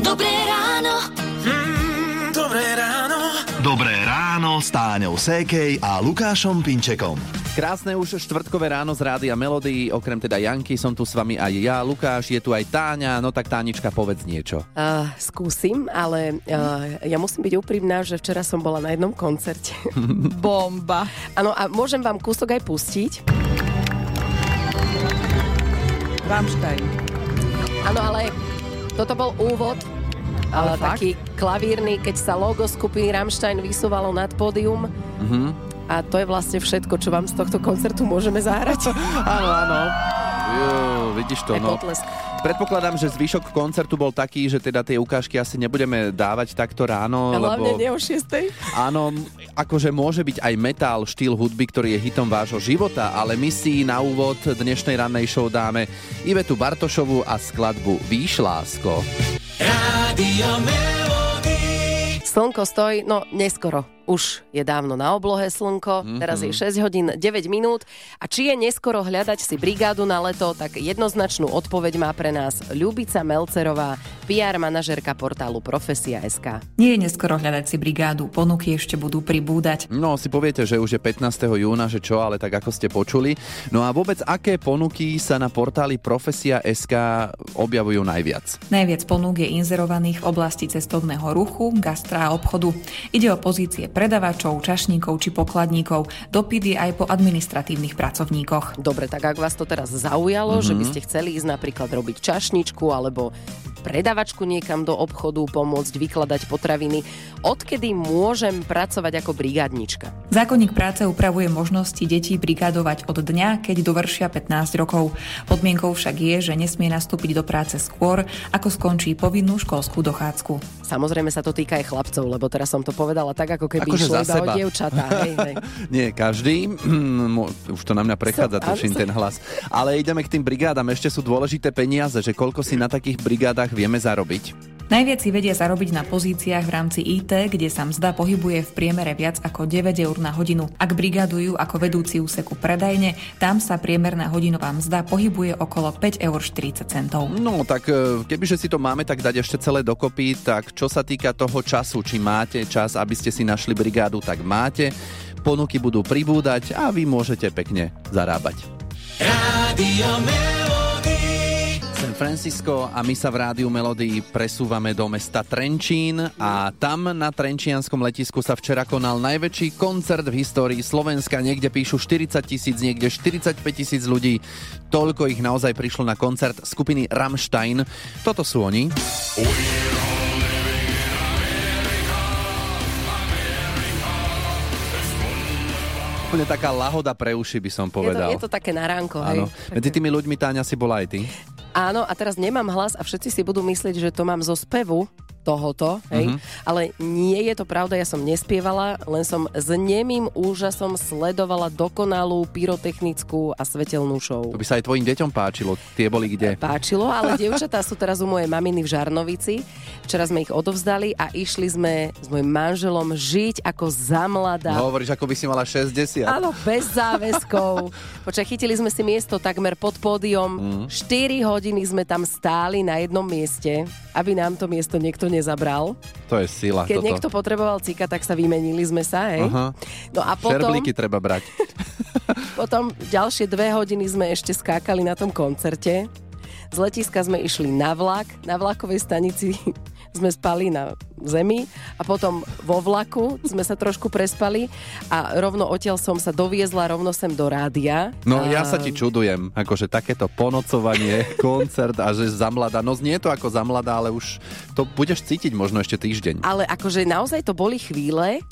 Dobré ráno. Mm, dobré ráno. Dobré ráno s Táňou Sékej a Lukášom Pinčekom. Krásne už štvrtkové ráno z Rádia Melody, okrem teda Janky, som tu s vami aj ja, Lukáš, je tu aj Táňa, no tak Tánička, povedz niečo. Uh, skúsim, ale uh, ja musím byť úprimná, že včera som bola na jednom koncerte. Bomba. Áno, a môžem vám kúsok aj pustiť. Rammstein. Áno, ale toto bol úvod. Ale fakt? taký klavírny, keď sa logo skupiny Rammstein vysúvalo nad pódium. Mhm. A to je vlastne všetko, čo vám z tohto koncertu môžeme zahrať. Áno, áno. Jo, vidíš to, no. Predpokladám, že zvyšok koncertu bol taký, že teda tie ukážky asi nebudeme dávať takto ráno, Hlavne lebo nie o šiestej. áno, akože môže byť aj metal, štýl hudby, ktorý je hitom vášho života, ale my si na úvod dnešnej rannej show dáme Ivetu Bartošovu a skladbu Výš lásko. Rádio Melody. Slnko stojí, no neskoro. Už je dávno na oblohe slnko, mm-hmm. teraz je 6 hodín 9 minút. A či je neskoro hľadať si brigádu na leto, tak jednoznačnú odpoveď má pre nás Ľubica Melcerová, PR manažerka portálu Profesia.sk. Nie je neskoro hľadať si brigádu, ponuky ešte budú pribúdať. No si poviete, že už je 15. júna, že čo, ale tak ako ste počuli. No a vôbec aké ponuky sa na portáli Profesia.sk objavujú najviac? Najviac ponúk je inzerovaných v oblasti cestovného ruchu, gastra a obchodu. Ide o pozície predavačov, čašníkov či pokladníkov. Dopyt je aj po administratívnych pracovníkoch. Dobre, tak ak vás to teraz zaujalo, mm-hmm. že by ste chceli ísť napríklad robiť čašničku alebo predavačku niekam do obchodu, pomôcť vykladať potraviny, odkedy môžem pracovať ako brigádnička? Zákonník práce upravuje možnosti detí brigádovať od dňa, keď dovršia 15 rokov. Podmienkou však je, že nesmie nastúpiť do práce skôr, ako skončí povinnú školskú dochádzku. Samozrejme sa to týka aj chlapcov, lebo teraz som to povedala tak, ako keby Akože išlo iba o seba. dievčatá. Hej, hej. Nie, každý. Mo- Už to na mňa prechádza, Áno, tuším ten hlas. Ale ideme k tým brigádam. Ešte sú dôležité peniaze, že koľko si na takých brigádach vieme zarobiť. Najviac si vedia zarobiť na pozíciách v rámci IT, kde sa mzda pohybuje v priemere viac ako 9 eur na hodinu. Ak brigadujú ako vedúci úseku predajne, tam sa priemerná hodinová mzda pohybuje okolo 5 eur 40 centov. No, tak e, kebyže si to máme tak dať ešte celé dokopy, tak čo sa týka toho času, či máte čas, aby ste si našli brigádu, tak máte. Ponuky budú pribúdať a vy môžete pekne zarábať. San Francisco a my sa v rádiu Melody presúvame do mesta Trenčín a tam na Trenčianskom letisku sa včera konal najväčší koncert v histórii Slovenska. Niekde píšu 40 tisíc, niekde 45 tisíc ľudí. Toľko ich naozaj prišlo na koncert skupiny Rammstein. Toto sú oni. Úplne taká lahoda pre uši by som Je to, povedal. je to také na ránko, hej. Áno. Medzi tými ľuďmi Táňa si bola aj ty. Áno, a teraz nemám hlas a všetci si budú myslieť, že to mám zo spevu tohoto, hej. Mhm. Ale nie je to pravda, ja som nespievala, len som s nemým úžasom sledovala dokonalú pyrotechnickú a svetelnú show. To by sa aj tvojim deťom páčilo. Tie boli kde? páčilo, ale dievčatá sú teraz u mojej maminy v Žarnovici. Včera sme ich odovzdali a išli sme s mojim manželom žiť ako za mladá. No, hovoríš, ako by si mala 60. Áno, bez záväzkov. Počkaj, chytili sme si miesto takmer pod pódium. 4 hodiny sme tam stáli na jednom mieste, aby nám to miesto niekto nezabral. To je sila. Keď toto. niekto potreboval cika, tak sa vymenili sme sa, hej. Aha. No a potom, Šerblíky treba brať. potom ďalšie dve hodiny sme ešte skákali na tom koncerte. Z letiska sme išli na vlak, na vlakovej stanici sme spali na zemi a potom vo vlaku sme sa trošku prespali a rovno odtiaľ som sa doviezla rovno sem do rádia. No a... ja sa ti čudujem, akože takéto ponocovanie, koncert a že za mladá. No znie to ako za mladá, ale už to budeš cítiť možno ešte týždeň. Ale akože naozaj to boli chvíle,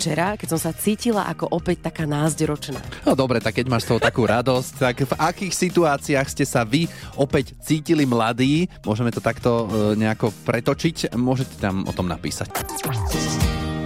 včera, keď som sa cítila ako opäť taká názderočná. No dobre, tak keď máš z toho takú radosť, tak v akých situáciách ste sa vy opäť cítili mladí? Môžeme to takto e, nejako pretočiť, môžete tam o tom napísať.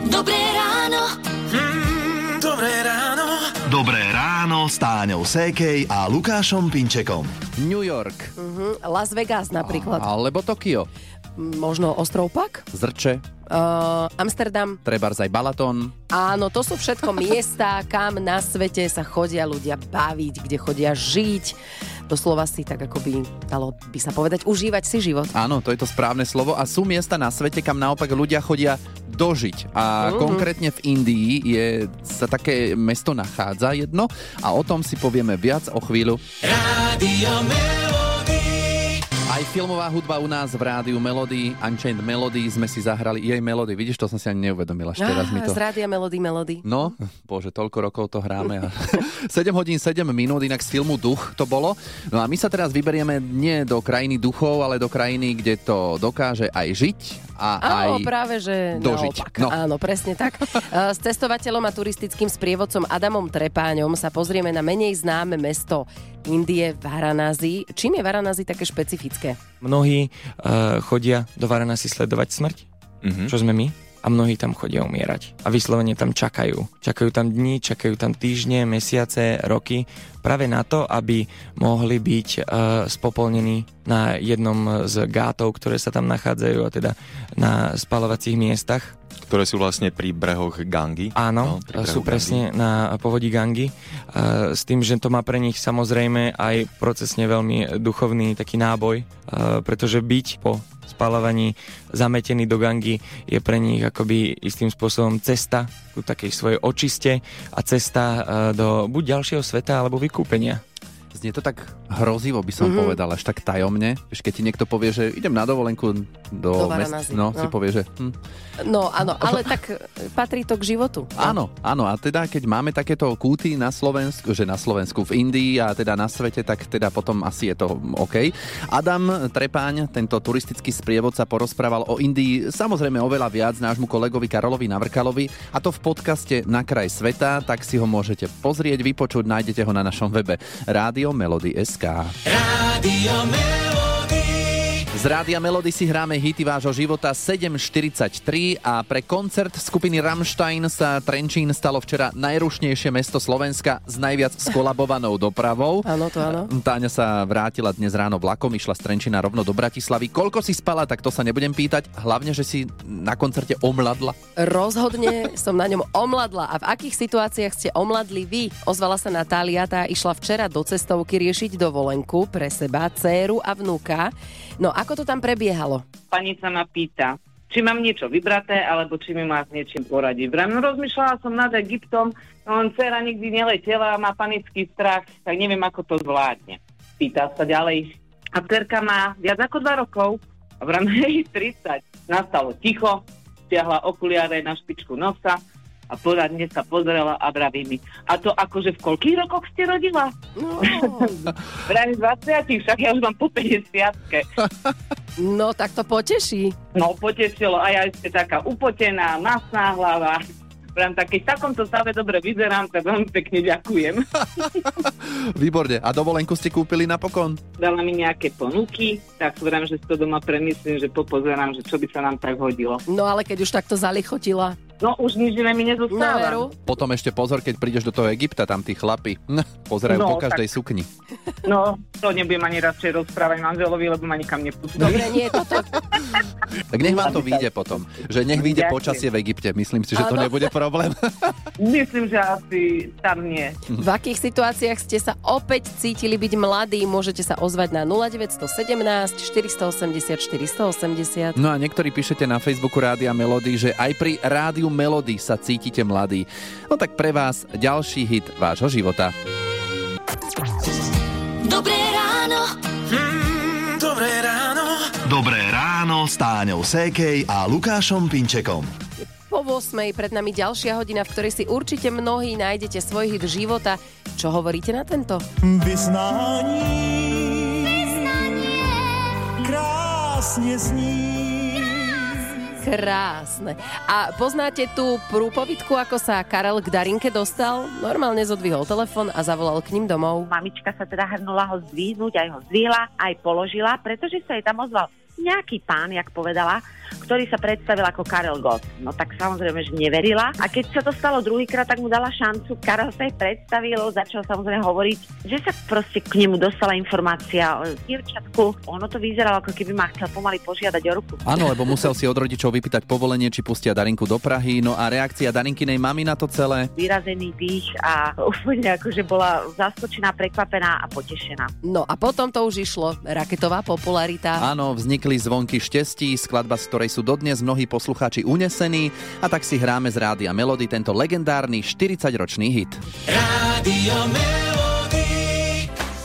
Dobré ráno. Mm, dobré ráno. Dobré ráno s Táňou Sékej a Lukášom Pinčekom. New York, Uh-huh. Las Vegas napríklad. alebo Tokio, Možno ostrov Pak? Zrče, Uh, Amsterdam. Trebárs aj Balaton. Áno, to sú všetko miesta, kam na svete sa chodia ľudia baviť, kde chodia žiť. Doslova si tak ako by, dalo by sa povedať, užívať si život. Áno, to je to správne slovo. A sú miesta na svete, kam naopak ľudia chodia dožiť. A Mhm. konkrétne v Indii je, sa také mesto nachádza jedno a o tom si povieme viac o chvíľu. Rádio Melody. Aj filmová hudba u nás v rádiu Melody, Unchained Melody sme si zahrali jej Melody. Vidíš, to som si ani neuvedomila. Ešte raz mi to... Z rádia Melody Melody. No, bože, toľko rokov to hráme. A 7 hodín 7 minút, inak z filmu Duch to bolo. No a my sa teraz vyberieme nie do krajiny duchov, ale do krajiny, kde to dokáže aj žiť a aj... Áno, práve, že dožiť. naopak. No. Áno, presne tak. E, S cestovateľom a turistickým sprievodcom Adamom Trepáňom sa pozrieme na menej známe mesto Indie Varanasi. Čím je Varanasi také špecifické? Mnohí uh, chodia do Varanasi sledovať smrť, Mhm. čo sme my, a mnohí tam chodia umierať. A vyslovene tam čakajú. Čakajú tam dni, čakajú tam týždne, mesiace, roky, práve na to, aby mohli byť uh, spopolnení na jednom z gátov, ktoré sa tam nachádzajú, a teda na spalovacích miestach. ktoré sú vlastne pri brehoch Gangy. Áno, No, brehu sú presne na povodí Gangy. Uh, s tým, že to má pre nich samozrejme aj procesne veľmi duchovný taký náboj, uh, pretože byť po spalovaní zametený do Gangy je pre nich akoby istým spôsobom cesta ku takej svojej očiste a cesta uh, do buď ďalšieho sveta alebo vykúpenia. Znie to tak hrozivo, by som Mhm. mm-hmm. povedal, až tak tajomne. Vieš, keď ti niekto povie, že idem na dovolenku do, Do mest, Varanasi, no, no. si povie, že hm, No áno, ale tak e, patrí to k životu. áno, áno. A teda, keď máme takéto kúty na Slovensku, že na Slovensku v Indii a teda na svete, tak teda potom asi je to OK. Adam Trepáň, tento turistický sprievodca, porozprával o Indii samozrejme oveľa viac nášmu kolegovi Karolovi Navrkalovi a to v podcaste Na kraj sveta, tak si ho môžete pozrieť, vypočuť, nájdete ho na našom webe Melody SK. Rádio Melody. Z Rádia Melody si hráme hity vášho života 7.43 a pre koncert skupiny Rammstein sa Trenčín stalo včera najrušnejšie mesto Slovenska s najviac skolabovanou dopravou. Áno, to áno. Táňa sa vrátila dnes ráno vlakom, išla z Trenčína rovno do Bratislavy. Koľko si spala, tak to sa nebudem pýtať. Hlavne, že si na koncerte omladla. Rozhodne som na ňom omladla. A v akých situáciách ste omladli vy? Ozvala sa Natália, tá išla včera do cestovky riešiť dovolenku pre seba, dceru a vnúka. No ako to tam prebiehalo? pani sa ma pýta, či mám niečo vybraté, alebo či mi má s niečím poradiť. Vrám, no rozmýšľala som nad Egyptom, no dcera nikdy neletela, má panický strach, tak neviem, ako to zvládne. Pýta sa ďalej. A dcerka má viac ako dva rokov, a vrám, hej, 30. Nastalo ticho, stiahla okuliare na špičku nosa a poradne sa pozrela a vraví mi, a to akože v koľkých rokoch ste rodila? No, Vrám 20, však ja už mám po 50 no tak to poteší. No, potešilo. A ja ešte taká upotená, masná hlava. Prám tak, keď v takomto stave dobre vyzerám, tak veľmi pekne ďakujem. Výborne. A dovolenku ste kúpili napokon? Dala mi nejaké ponuky, tak vrám, že si to doma premyslím, že popozerám, že čo by sa nám tak hodilo. No ale keď už takto zalichotila. No, už nič iné mi nezostáva. Potom ešte pozor, keď prídeš do toho Egypta, tam tí chlapi pozerajú No, po každej sukni. No, to nebudem ani radšej rozprávať manželovi, lebo ma nikam nepustí. Dobre, nie, toto... Tak nech vám to vyjde potom. Že nech vyjde počasie v Egypte. Myslím si, že to Áno. nebude problém. Myslím, že asi tam nie. V akých situáciách ste sa opäť cítili byť mladí? Môžete sa ozvať na 0917 480 480. No a niektorí píšete na Facebooku Rádia Melody, že aj pri Rádiu Melody sa cítite mladí. No tak pre vás ďalší hit vášho života. Dobré ráno. Mm, dobré ráno. Dobré ráno s Táňou Sékej a Lukášom Pinčekom. Po 8. pred nami ďalšia hodina, v ktorej si určite mnohí nájdete svoj hit života. Čo hovoríte na tento? Krásne sní. Krásne. A poznáte tú prúpovidku, ako sa Karel k Darinke dostal? Normálne zodvihol telefon a zavolal k ním domov. Mamička sa teda hrnula ho zdvihnúť, aj ho zdvihla, aj položila, pretože sa jej tam ozval nejaký pán, jak povedala, ktorý sa predstavil ako Karel Gott. No tak samozrejme, že neverila. A keď sa to stalo druhýkrát, tak mu dala šancu. Karel sa jej predstavil, začal samozrejme hovoriť, že sa proste k nemu dostala informácia o dievčatku. Ono to vyzeralo, ako keby ma chcel pomaly požiadať o ruku. Áno, lebo musel si od rodičov vypýtať povolenie, či pustia Darinku do Prahy. No a reakcia Darinkinej mamy na to celé? Vyrazený dých a úplne akože bola zaskočená, prekvapená a potešená. No a potom to už išlo. Raketová popularita. Áno, vznikli zvonky štestí, skladba, z ktorej sú dodnes mnohí poslucháči unesení a tak si hráme z Rádia Melody tento legendárny 40-ročný hit. Rádio Melody.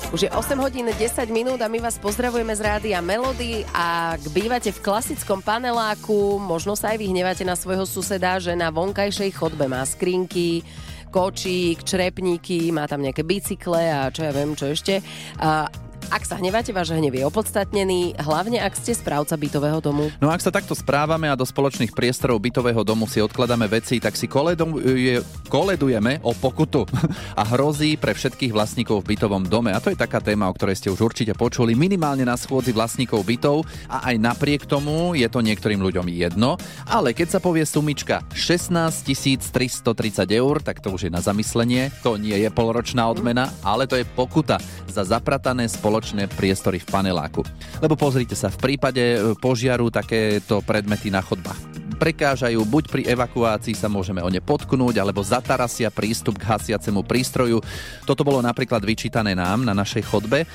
Už je 8 hodín 10 minút a my vás pozdravujeme z Rádia Melody a ak bývate v klasickom paneláku, možno sa aj vy hnevate na svojho suseda, že na vonkajšej chodbe má skrinky, kočík, črepníky, má tam nejaké bicykle a čo ja viem, čo ešte. A ak sa hneváte, váš hnev je opodstatnený, hlavne ak ste správca bytového domu. No ak sa takto správame a do spoločných priestorov bytového domu si odkladáme veci, tak si koleduje, koledujeme o pokutu a hrozí pre všetkých vlastníkov v bytovom dome. A to je taká téma, o ktorej ste už určite počuli minimálne na schôdzi vlastníkov bytov a aj napriek tomu je to niektorým ľuďom jedno. Ale keď sa povie sumička 16 330 eur, tak to už je na zamyslenie. To nie je polročná odmena, ale to je pokuta za zapratané spoločné priestory v paneláku. Lebo pozrite sa, v prípade e, požiaru takéto predmety na chodbách prekážajú, buď pri evakuácii sa môžeme o ne potknúť, alebo zatarasia prístup k hasiacemu prístroju. Toto bolo napríklad vyčítané nám na našej chodbe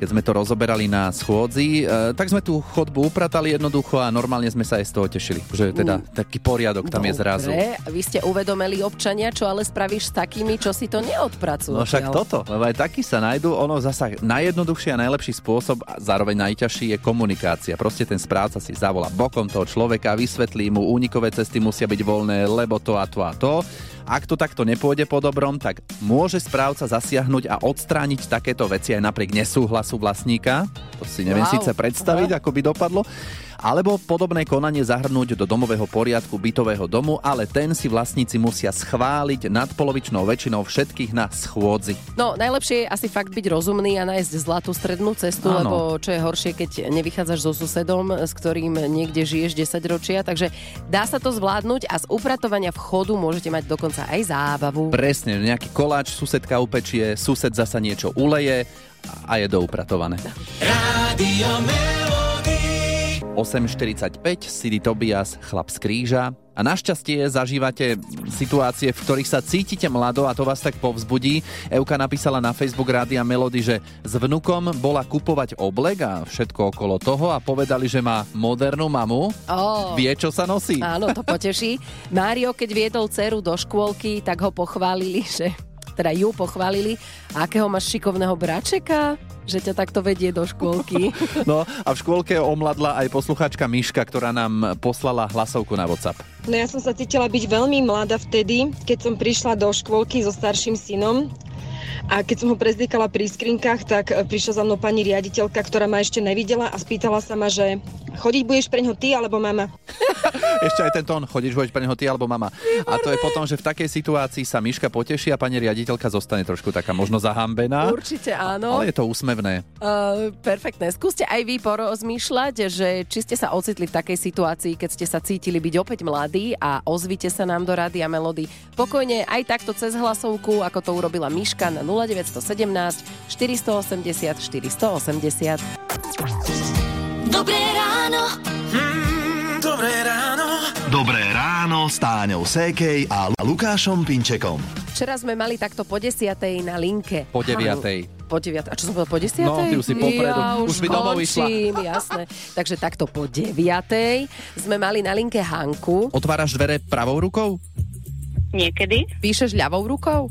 keď sme to rozoberali na schôdzi, e, tak sme tú chodbu upratali jednoducho a normálne sme sa aj z toho tešili, že teda taký poriadok tam je zrazu. Dobre, vy ste uvedomili občania, čo ale spravíš s takými, čo si to neodpracujú. No však toto, lebo aj takí sa nájdú, ono zasa najjednoduchší a najlepší spôsob a zároveň najťažší je komunikácia. Proste ten správca si zavolá bokom toho človeka, vysvetlí mu, únikové cesty musia byť voľné, lebo to a to a to. Ak to takto nepôjde po dobrom, tak môže správca zasiahnuť a odstrániť takéto veci aj napriek nesúhlasu vlastníka. To si neviem Wow. síce predstaviť, ako by dopadlo alebo podobné konanie zahrnúť do domového poriadku bytového domu, ale ten si vlastníci musia schváliť nadpolovičnou väčšinou všetkých na schôdzi. No, najlepšie je asi fakt byť rozumný a nájsť zlatú strednú cestu, Áno. lebo čo je horšie, keď nevychádzaš so susedom, s ktorým niekde žiješ 10 ročia, takže dá sa to zvládnuť a z upratovania vchodu môžete mať dokonca aj zábavu. Presne, nejaký koláč susedka upečie, sused zasa niečo uleje a je doupratované. Melody. 8.45, Sidi Tobias, chlap z kríža. A našťastie zažívate situácie, v ktorých sa cítite mlado a to vás tak povzbudí. Euka napísala na Facebook Rádia Melody, že s vnukom bola kupovať oblek a všetko okolo toho a povedali, že má modernú mamu. Ó. Vie, čo sa nosí. Áno, to poteší. Mário, keď viedol dceru do škôlky, tak ho pochválili, že teda ju pochválili. Akého máš šikovného bračeka, že ťa takto vedie do škôlky. No a v škôlke omladla aj poslucháčka Miška, ktorá nám poslala hlasovku na WhatsApp. No ja som sa cítila byť veľmi mladá vtedy, keď som prišla do škôlky so starším synom. A keď som ho prezdýkala pri skrinkách, tak e, prišla za mnou pani riaditeľka, ktorá ma ešte nevidela a spýtala sa ma, že chodiť budeš pre ňo ty alebo mama. Ešte aj ten tón, chodíš vojť pre neho ty alebo mama. A to je potom, že v takej situácii sa Miška poteší a pani riaditeľka zostane trošku taká možno zahambená. Určite áno. Ale je to úsmevné. Uh, perfektné. Skúste aj vy porozmýšľať, že či ste sa ocitli v takej situácii, keď ste sa cítili byť opäť mladí a ozvite sa nám do Rádia Melody. Pokojne aj takto cez hlasovku, ako to urobila Miška na 0917 480 480. Dobré ráno. Mm, dobré ráno. Dobré ráno s Táňou Sékej a Lukášom Pinčekom. Včera sme mali takto po desiatej na linke. Po deviatej. Po 9. A čo som povedal, po 10? No, ty už si popredu. Ja Už už by domov išla. jasné. Takže takto po 9. sme mali na linke Hanku. Otváraš dvere pravou rukou? Niekedy? Píšeš ľavou rukou?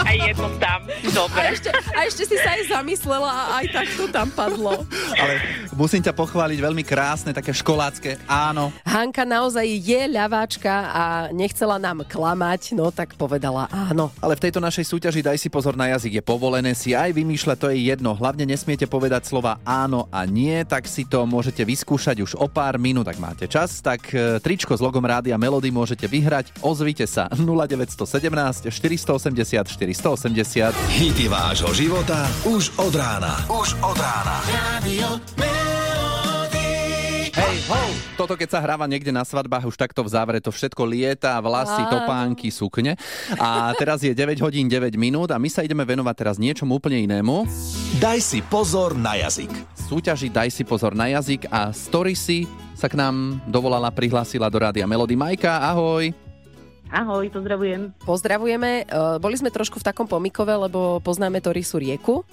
Aj jedno tam. A Dobre. ešte, a ešte si sa aj zamyslela a aj tak to tam padlo. Ale musím ťa pochváliť, veľmi krásne, také školácké áno. Hanka naozaj je ľaváčka a nechcela nám klamať, no tak povedala áno. Ale v tejto našej súťaži daj si pozor na jazyk, je povolené si aj vymýšľať, to je jedno. Hlavne nesmiete povedať slova áno a nie, tak si to môžete vyskúšať už o pár minút, ak máte čas. Tak e, tričko s logom Rádia Melody môžete vyhrať. Ozvite sa 0917 480 480. 480. Hity vášho života už od rána. Už od rána. Radio Hej, ho! Toto keď sa hráva niekde na svadbách, už takto v závere to všetko lieta, vlasy, Áno. topánky, sukne. A teraz je 9 hodín 9 minút a my sa ideme venovať teraz niečomu úplne inému. Daj si pozor na jazyk. Súťaži Daj si pozor na jazyk a Storysy sa k nám dovolala, prihlásila do rádia Melody Majka. Ahoj! Ahoj, pozdravujem. Pozdravujeme. E, Boli sme trošku v takom pomikove, lebo poznáme Torisu rieku.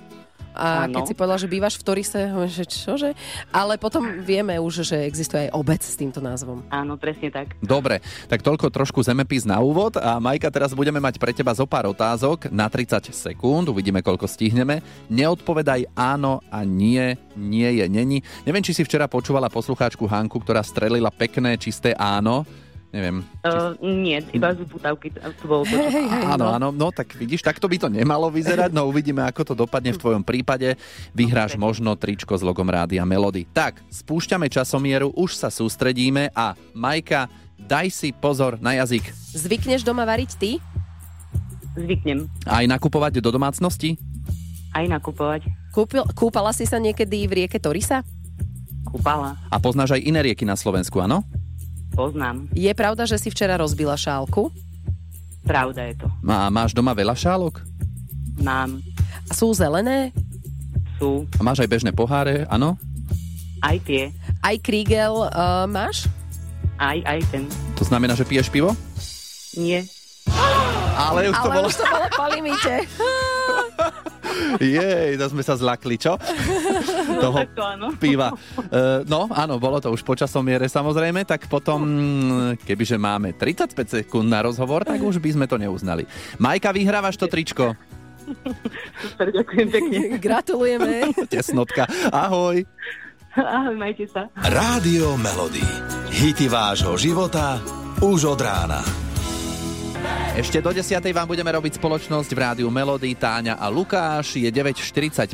A Áno. keď si povedal, že bývaš v Torise, že čože? Ale potom vieme už, že existuje aj obec s týmto názvom. Áno, presne tak. Dobre, tak toľko trošku zemepis na úvod a Majka, teraz budeme mať pre teba zo pár otázok na 30 sekúnd, uvidíme koľko stihneme. Neodpovedaj áno a nie, nie je, není. Neviem, či si včera počúvala poslucháčku Hanku, ktorá strelila pekné, čisté áno. Neviem. Uh, nie, iba z putavky to bolo to. Áno, áno, no tak vidíš, takto by to nemalo vyzerať, no uvidíme, ako to dopadne v tvojom prípade. Vyhráš možno tričko s logom Rádia Melody. Tak, spúšťame časomieru, už sa sústredíme a Majka, daj si pozor na jazyk. Zvykneš doma variť ty? Zvyknem Aj nakupovať do domácnosti? aj nakupovať. Kúpil, kúpala si sa niekedy v rieke Torisa? Kúpala. A poznáš aj iné rieky na Slovensku, áno? Poznám. Je pravda, že si včera rozbila šálku? Pravda je to. A máš doma veľa šálok? Mám. A sú zelené? Sú. A máš aj bežné poháre, áno? Aj tie. Aj krígel uh, máš? Aj, aj ten. To znamená, že piješ pivo? Nie. Ale už to Ale bolo... už to bolo po limite. Jej, to sme sa zlakli, čo? Toho Tak to áno. piva. E, no, áno, bolo to už po časomiere samozrejme, tak potom, kebyže máme 35 sekúnd na rozhovor, tak už by sme to neuznali. Majka, vyhrávaš to tričko. Super, ďakujem pekne. Gratulujeme. Tesnotka. Ahoj. Ahoj, majte sa. Rádio Melody. Hity vášho života už od rána. Ešte do 10. vám budeme robiť spoločnosť v rádiu Melody, Táňa a Lukáš. Je 9.45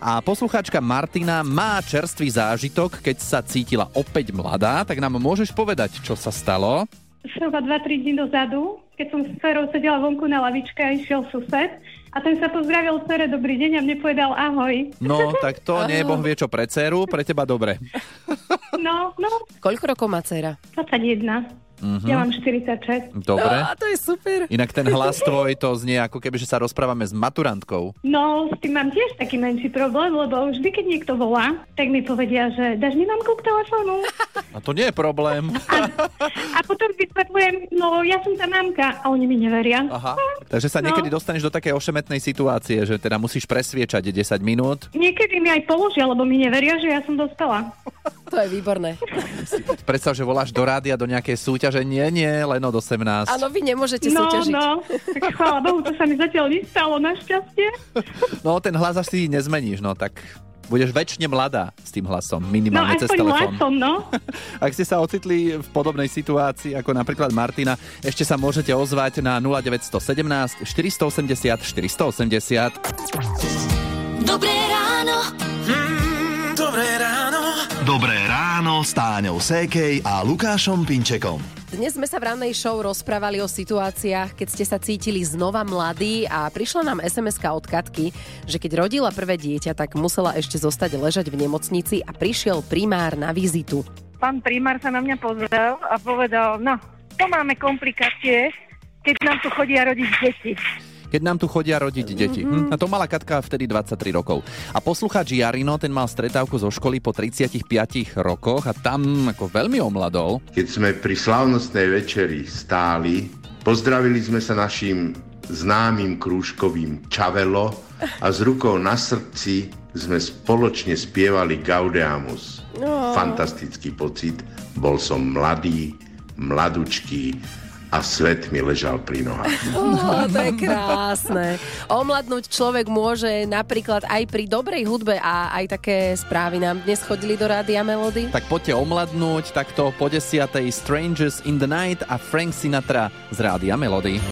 a poslucháčka Martina má čerstvý zážitok, keď sa cítila opäť mladá. Tak nám môžeš povedať, čo sa stalo? Zhruba 2-3 dní dozadu, keď som s dcerou sedela vonku na lavičke a išiel sused a ten sa pozdravil dcere dobrý deň a mne povedal ahoj. No, tak to nie je boh vie čo pre dceru, pre teba dobre. No, no, Koľko rokov má dcera? 21. Mhm. Ja mám 46. Dobre. A to je super. Inak ten hlas tvoj to znie ako keby, že sa rozprávame s maturantkou. No, s tým mám tiež taký menší problém, lebo vždy, keď niekto volá, tak mi povedia, že dáš mi mamku k telefónu. A to nie je problém. A potom vysvetľujem, no ja som tá mamka a oni mi neveria. Aha. Takže sa No. niekedy dostaneš do takej ošemetnej situácie, že teda musíš presviečať 10 minút. Niekedy mi aj položia, lebo mi neveria, že ja som dospela. To je výborné. Predstav, že voláš do rádia do nejakej súťaže. Nie, nie, len od 18. Áno, vy nemôžete No, súťažiť. no, tak chvála Bohu, to sa mi zatiaľ nestalo, našťastie. No, ten hlas asi nezmeníš, no tak budeš väčšine mladá s tým hlasom, No, minimálne cez aspoň telefón. hlasom, no. Ak ste sa ocitli v podobnej situácii ako napríklad Martina, ešte sa môžete ozvať na 0917 480 480. Dobré ráno. Mm, dobré ráno. Dobré ráno s Táňou Sékej a Lukášom Pinčekom. Dnes sme sa v rannej show rozprávali o situáciách, keď ste sa cítili znova mladí a prišla nám sms od Katky, že keď rodila prvé dieťa, tak musela ešte zostať ležať v nemocnici a prišiel primár na vizitu. Pán primár sa na mňa pozrel a povedal, no, to máme komplikácie, keď nám tu chodia rodiť deti. Keď nám tu chodia rodiť deti. Hm? A to mala Katka vtedy 23 rokov. A poslucháč Jarino, ten mal stretávku zo školy po 35 rokoch a tam ako veľmi omladol. Keď sme pri slavnostnej večeri stáli, pozdravili sme sa našim známym krúžkovým Čavelo a s rukou na srdci sme spoločne spievali Gaudeamus. No. Fantastický pocit. Bol som mladý, mladučký a svet mi ležal pri nohách. Oh, to je krásne. Omladnúť človek môže napríklad aj pri dobrej hudbe a aj také správy nám dnes chodili do Rádia Melody. Tak poďte omladnúť takto po desiatej Strangers in the Night a Frank Sinatra z Rádia Melody.